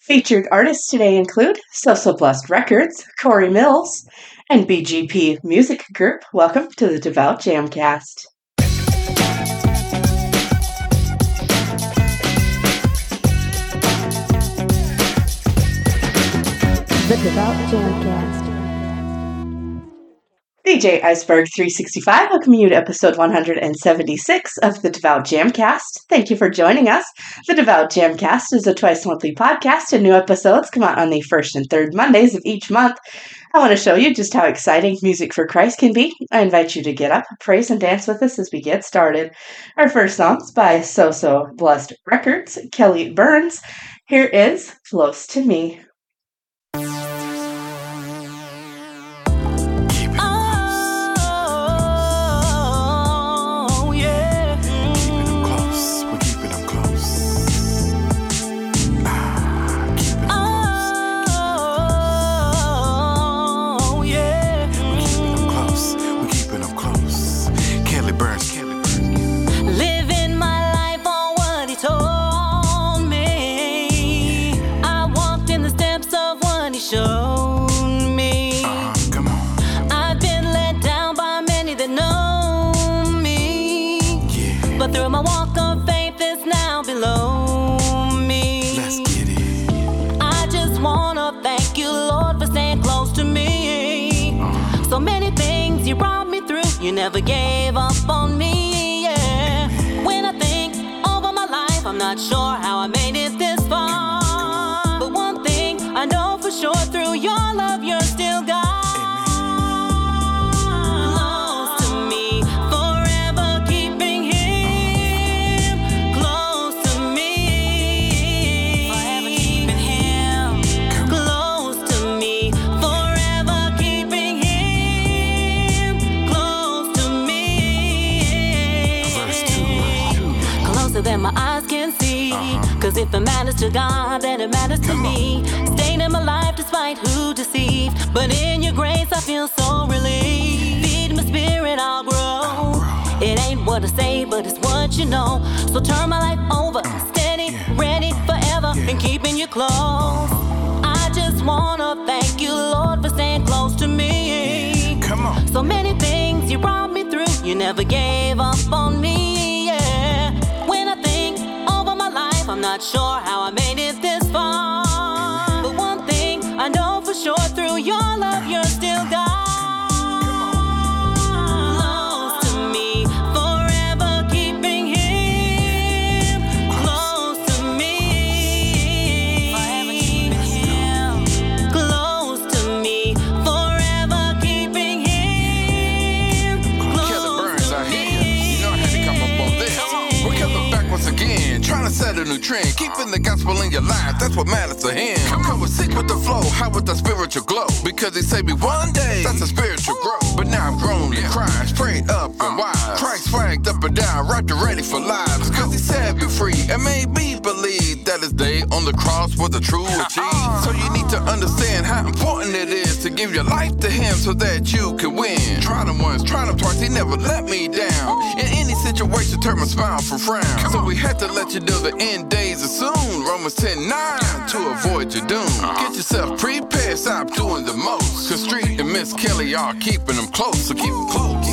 Featured artists today include So So Blessed Records, Corey Mills, and BGP Music Group. Welcome to the Devout Jamcast. The Devout Jamcast. DJ Iceberg 365, welcome you to episode 176 of the Devout Jamcast. Thank you for joining us. The Devout Jamcast is a twice monthly podcast, and new episodes come out on the first and third Mondays of each month. I want to show you just how exciting music for Christ can be. I invite you to get up, praise, and dance with us as we get started. Our first song's by So So Blessed Records, Kelly Burns. Here is Close to Me. You never gave up on me. To God, then it matters to me. Staying in my life despite who deceived. But in your grace, I feel so relieved. Feed my spirit, I'll grow. It ain't what I say, but it's what you know. So turn my life over, mm. steady, ready forever, and keeping you close. I just wanna thank you, Lord, for staying close to me. Come on. So many things you brought me through, you never gave up on me. I'm not sure how I made Keeping the gospel in your life, that's what matters to him. Come with sick with the flow, high with the spiritual glow. Because he saved me one day, that's a spiritual growth. But now I'm grown in Christ, prayed up and uh, wise. Christ flagged up and down, wrapped and ready for lives. Cause he set me free and made me believe that day on the cross was a true uh-uh. achieve. So you need to understand how important it is to give your life to him so that you can win. Tried him once, tried him twice, he never let me down. In any situation, turn my smile from frown. So we had to let you know the end days are soon. Romans 10 9 to avoid your doom. Uh-huh. Get yourself prepared, stop doing the most. Cause Street and Miss Kelly are keeping them close, so keep them. Close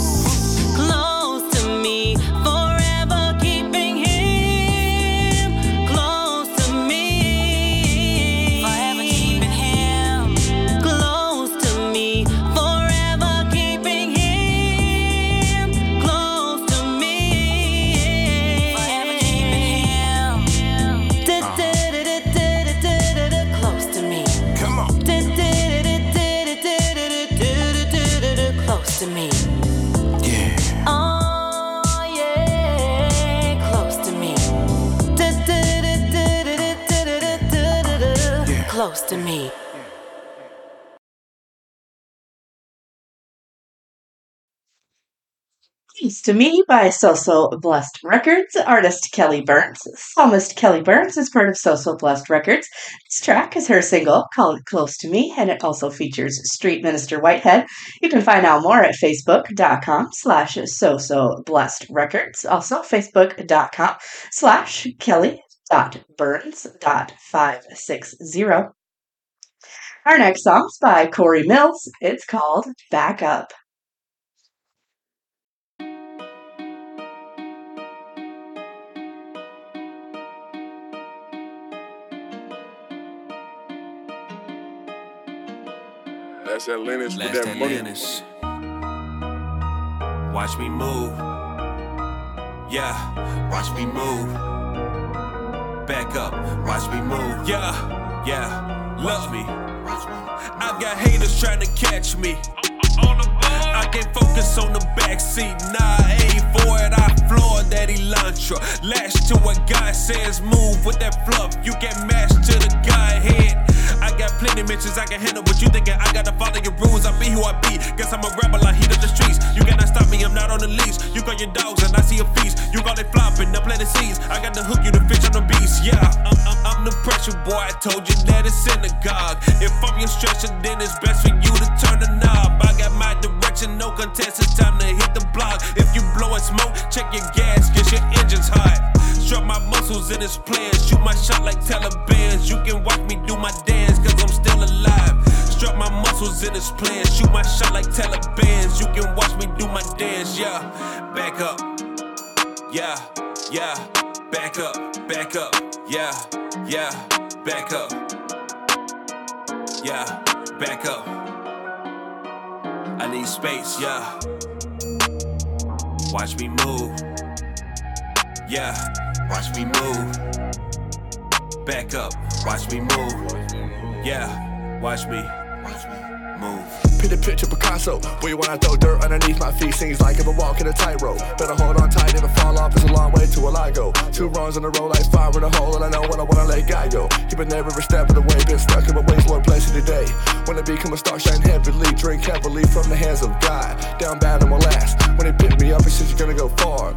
Close to me. Close to Me by So So Blessed Records, artist Kelly Burns. Psalmist Kelly Burns is part of So So Blessed Records. This track is her single called Close to Me, and it also features Street Minister Whitehead. You can find out more at facebook.com slash So So Blessed Records. Also, facebook.com slash Kelly Burns.560. Our next song's by Corey Mills. It's called Back Up. That's Atlantis with Last that money. Watch me move. Yeah, watch me move. Back up, watch me move. Yeah, yeah, love me. I've got haters trying to catch me. I can't focus on the backseat. Nah, I for it. I floor that Elantra. Lash to what God says. Move with that fluff. You get mashed to the guy head. I got plenty mentions I can handle, but you thinking I gotta follow your rules. I be who I be. Guess I'm a rebel, I heat up the streets. You cannot stop me, I'm not on the leash. You got your dogs and I see a feast. You got it flopping, I plant the seeds. I got to hook you to fish on the beast. Yeah, I'm, I'm, I'm the pressure boy. I told you that it's synagogue. If I'm your stretcher, then it's best for you to turn the knob. I got my direction, no contest. It's time to hit the block. If you blowing smoke, check your gas, get your engines hot. Strap my muscles in this plan. Shoot my shot like Taliban's. You can watch me do my dance, cause I'm still alive. Strap my muscles in this plan. Shoot my shot like Taliban's. You can watch me do my dance, yeah. Back up. Yeah, yeah. Back up, back up. Yeah, yeah. Back up. Yeah, back up. I need space, yeah. Watch me move. Yeah, watch me move. Back up, watch me move. Yeah, watch me move. Paint a picture Picasso. When I throw dirt underneath my feet, seems like if I walk in a tightrope. Better hold on tight, I fall off, it's a long way to a go. Two runs in a row, like fire in a hole, and I know when I wanna let go. Keeping there every step of the way, been stuck in my ways, Lord bless you today. When it become a star, shine heavily, drink heavily from the hands of God. Down bad, I'm last. When they pick me up, he says you're gonna go far.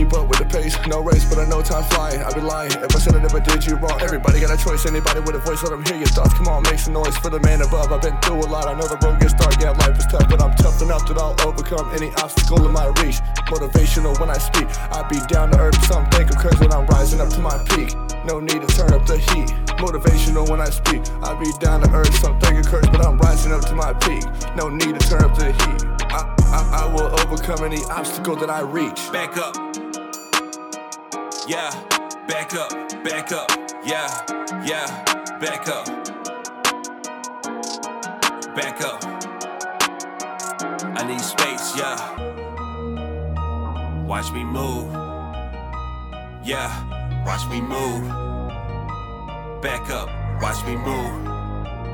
Keep up with the pace, no race, but I know time flying. I'd be lying if I said I never did you wrong. Everybody got a choice, anybody with a voice, let them hear your thoughts. Come on, make some noise for the man above. I've been through a lot, I know the road gets dark, yeah, life is tough, but I'm tough enough that I'll overcome any obstacle in my reach. Motivational when I speak, I be down to earth, some think occurs when I'm rising up to my peak. No need to turn up the heat. Motivational when I speak, I be down to earth, some think occurs, but I'm rising up to my peak. No need to turn up the heat. I, I, I will overcome any obstacle that I reach. Back up. Yeah, back up, back up. Yeah, yeah, back up. Back up. I need space, yeah. Watch me move. Yeah, watch me move. Back up, watch me move.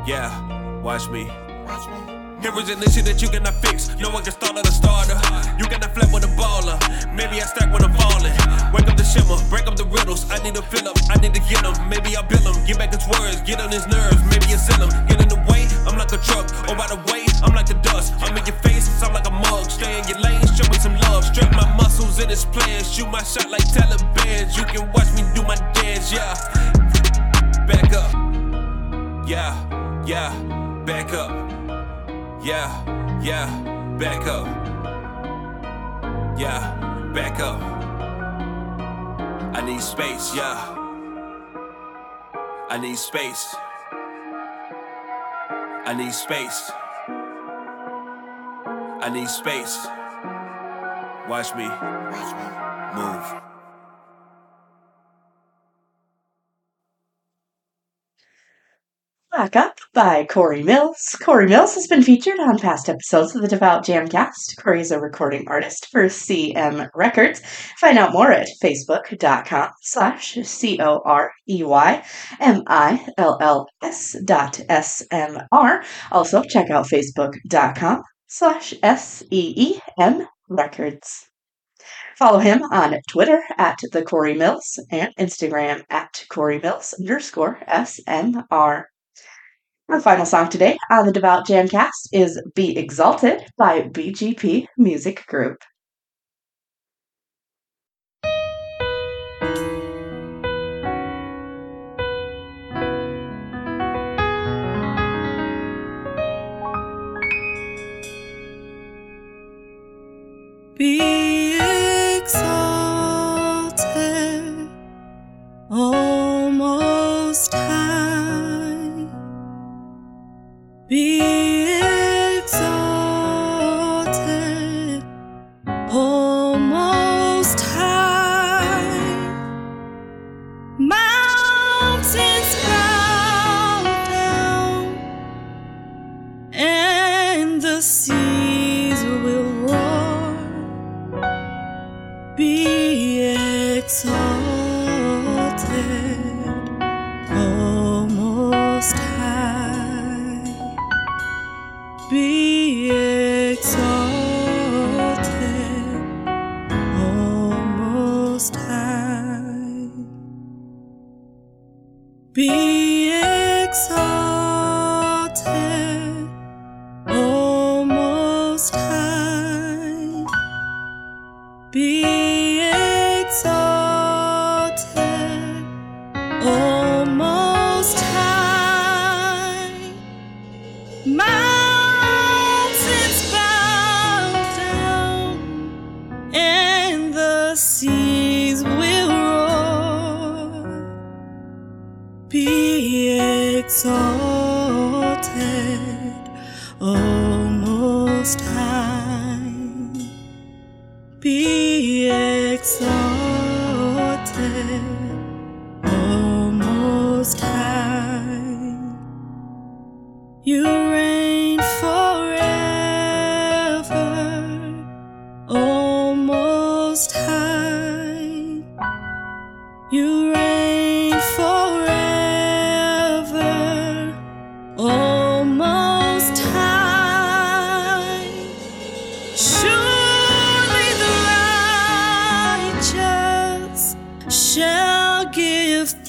Yeah, watch me. Watch me. Here is an issue that you cannot fix. No one can start at a starter. You cannot flip with a baller. Maybe I stack when I'm falling. Wake up the shimmer, break up the riddles. I need to fill up, I need to get them. Maybe I'll build them. Get back his words, get on his nerves. Maybe I send him. Get in the way, I'm like a truck. Oh, by the way, I'm like the dust. I'm in your face, I'm like a mug. Stay in your lane, show me some love. Stretch my muscles in this plan. Shoot my shot like Taliban. You can watch me do my dance, yeah. Back up. Yeah, yeah, back up. Yeah, yeah, back up. Yeah, back up. I need space, yeah. I need space. I need space. I need space. Watch me. Watch me move. Back Up by Corey Mills. Corey Mills has been featured on past episodes of the Devout Jamcast. Corey is a recording artist for SeeM Records. Find out more at facebook.com slash C-O-R-E-Y-M-I-L-L-S dot S-M-R. Also, check out facebook.com slash S-E-E-M Records. Follow him on Twitter at the Corey Mills and Instagram at Corey Mills underscore SMR. Our final song today on the Devout Jamcast is Be Exalted by BGP Music Group. Be Be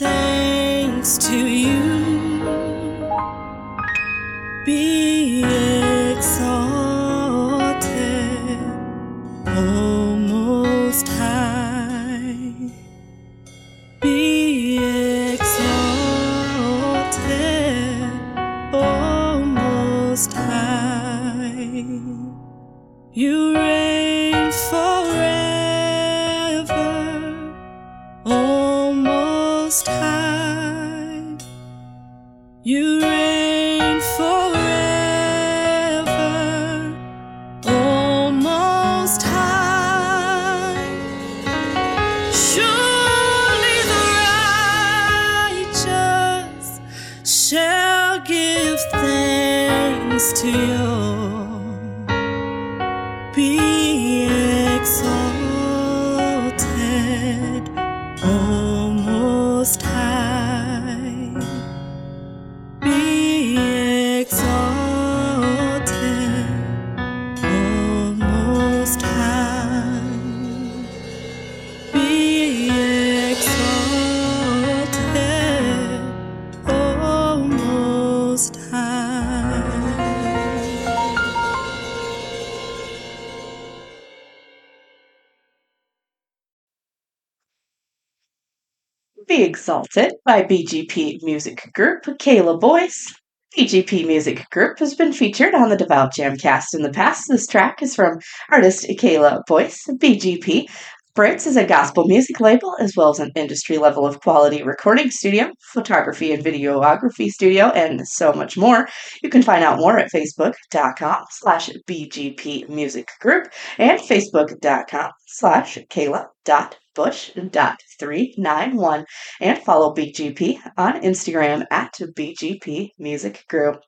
thanks to you. Be You Exalted by BGP Music Group, Kayla Boyce. BGP Music Group has been featured on the Devout Jamcast in the past. This track is from artist Kayla Boyce. BGP operates is a gospel music label as well as an industry level of quality recording studio, photography and videography studio, and so much more. You can find out more at facebook.com slash BGP Music Group and facebook.com slash Kayla.bush.391 and follow BGP on Instagram at BGP Music Group.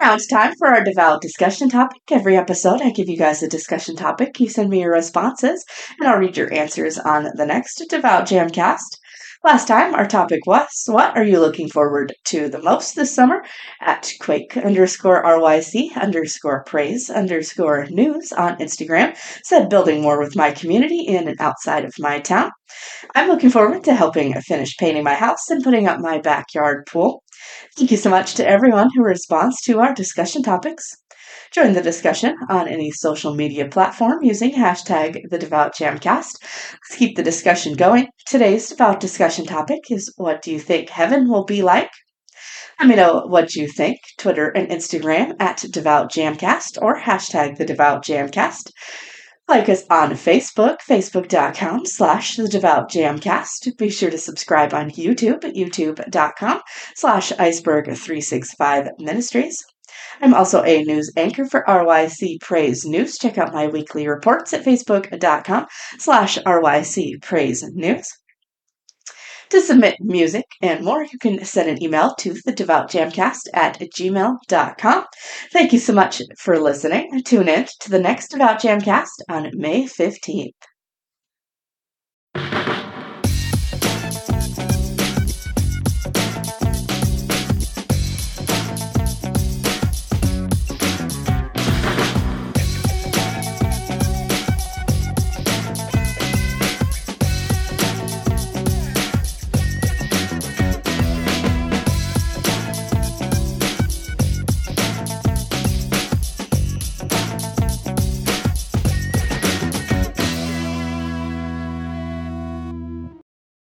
Now it's time for our devout discussion topic. Every episode, I give you guys a discussion topic. You send me your responses, and I'll read your answers on the next Devout Jamcast. Last time, our topic was What are you looking forward to the most this summer? At Quake underscore RYC underscore praise underscore news on Instagram said building more with my community in and outside of my town. I'm looking forward to helping finish painting my house and putting up my backyard pool. Thank you so much to everyone who responds to our discussion topics. Join the discussion on any social media platform using hashtag the Devout Jamcast. Let's keep the discussion going. Today's Devout discussion topic is What do you think heaven will be like? Let me know what you think. Twitter and Instagram at Devout Jamcast or hashtag the Devout Jamcast. Like us on Facebook, facebook.com slash the devout jamcast. Be sure to subscribe on YouTube at youtube.com slash iceberg365 ministries. I'm also a news anchor for RYC Praise News. Check out my weekly reports at facebook.com slash RYC Praise News. To submit music and more, you can send an email to the devoutjamcast at gmail.com. Thank you so much for listening. Tune in to the next Devout Jamcast on May 15th.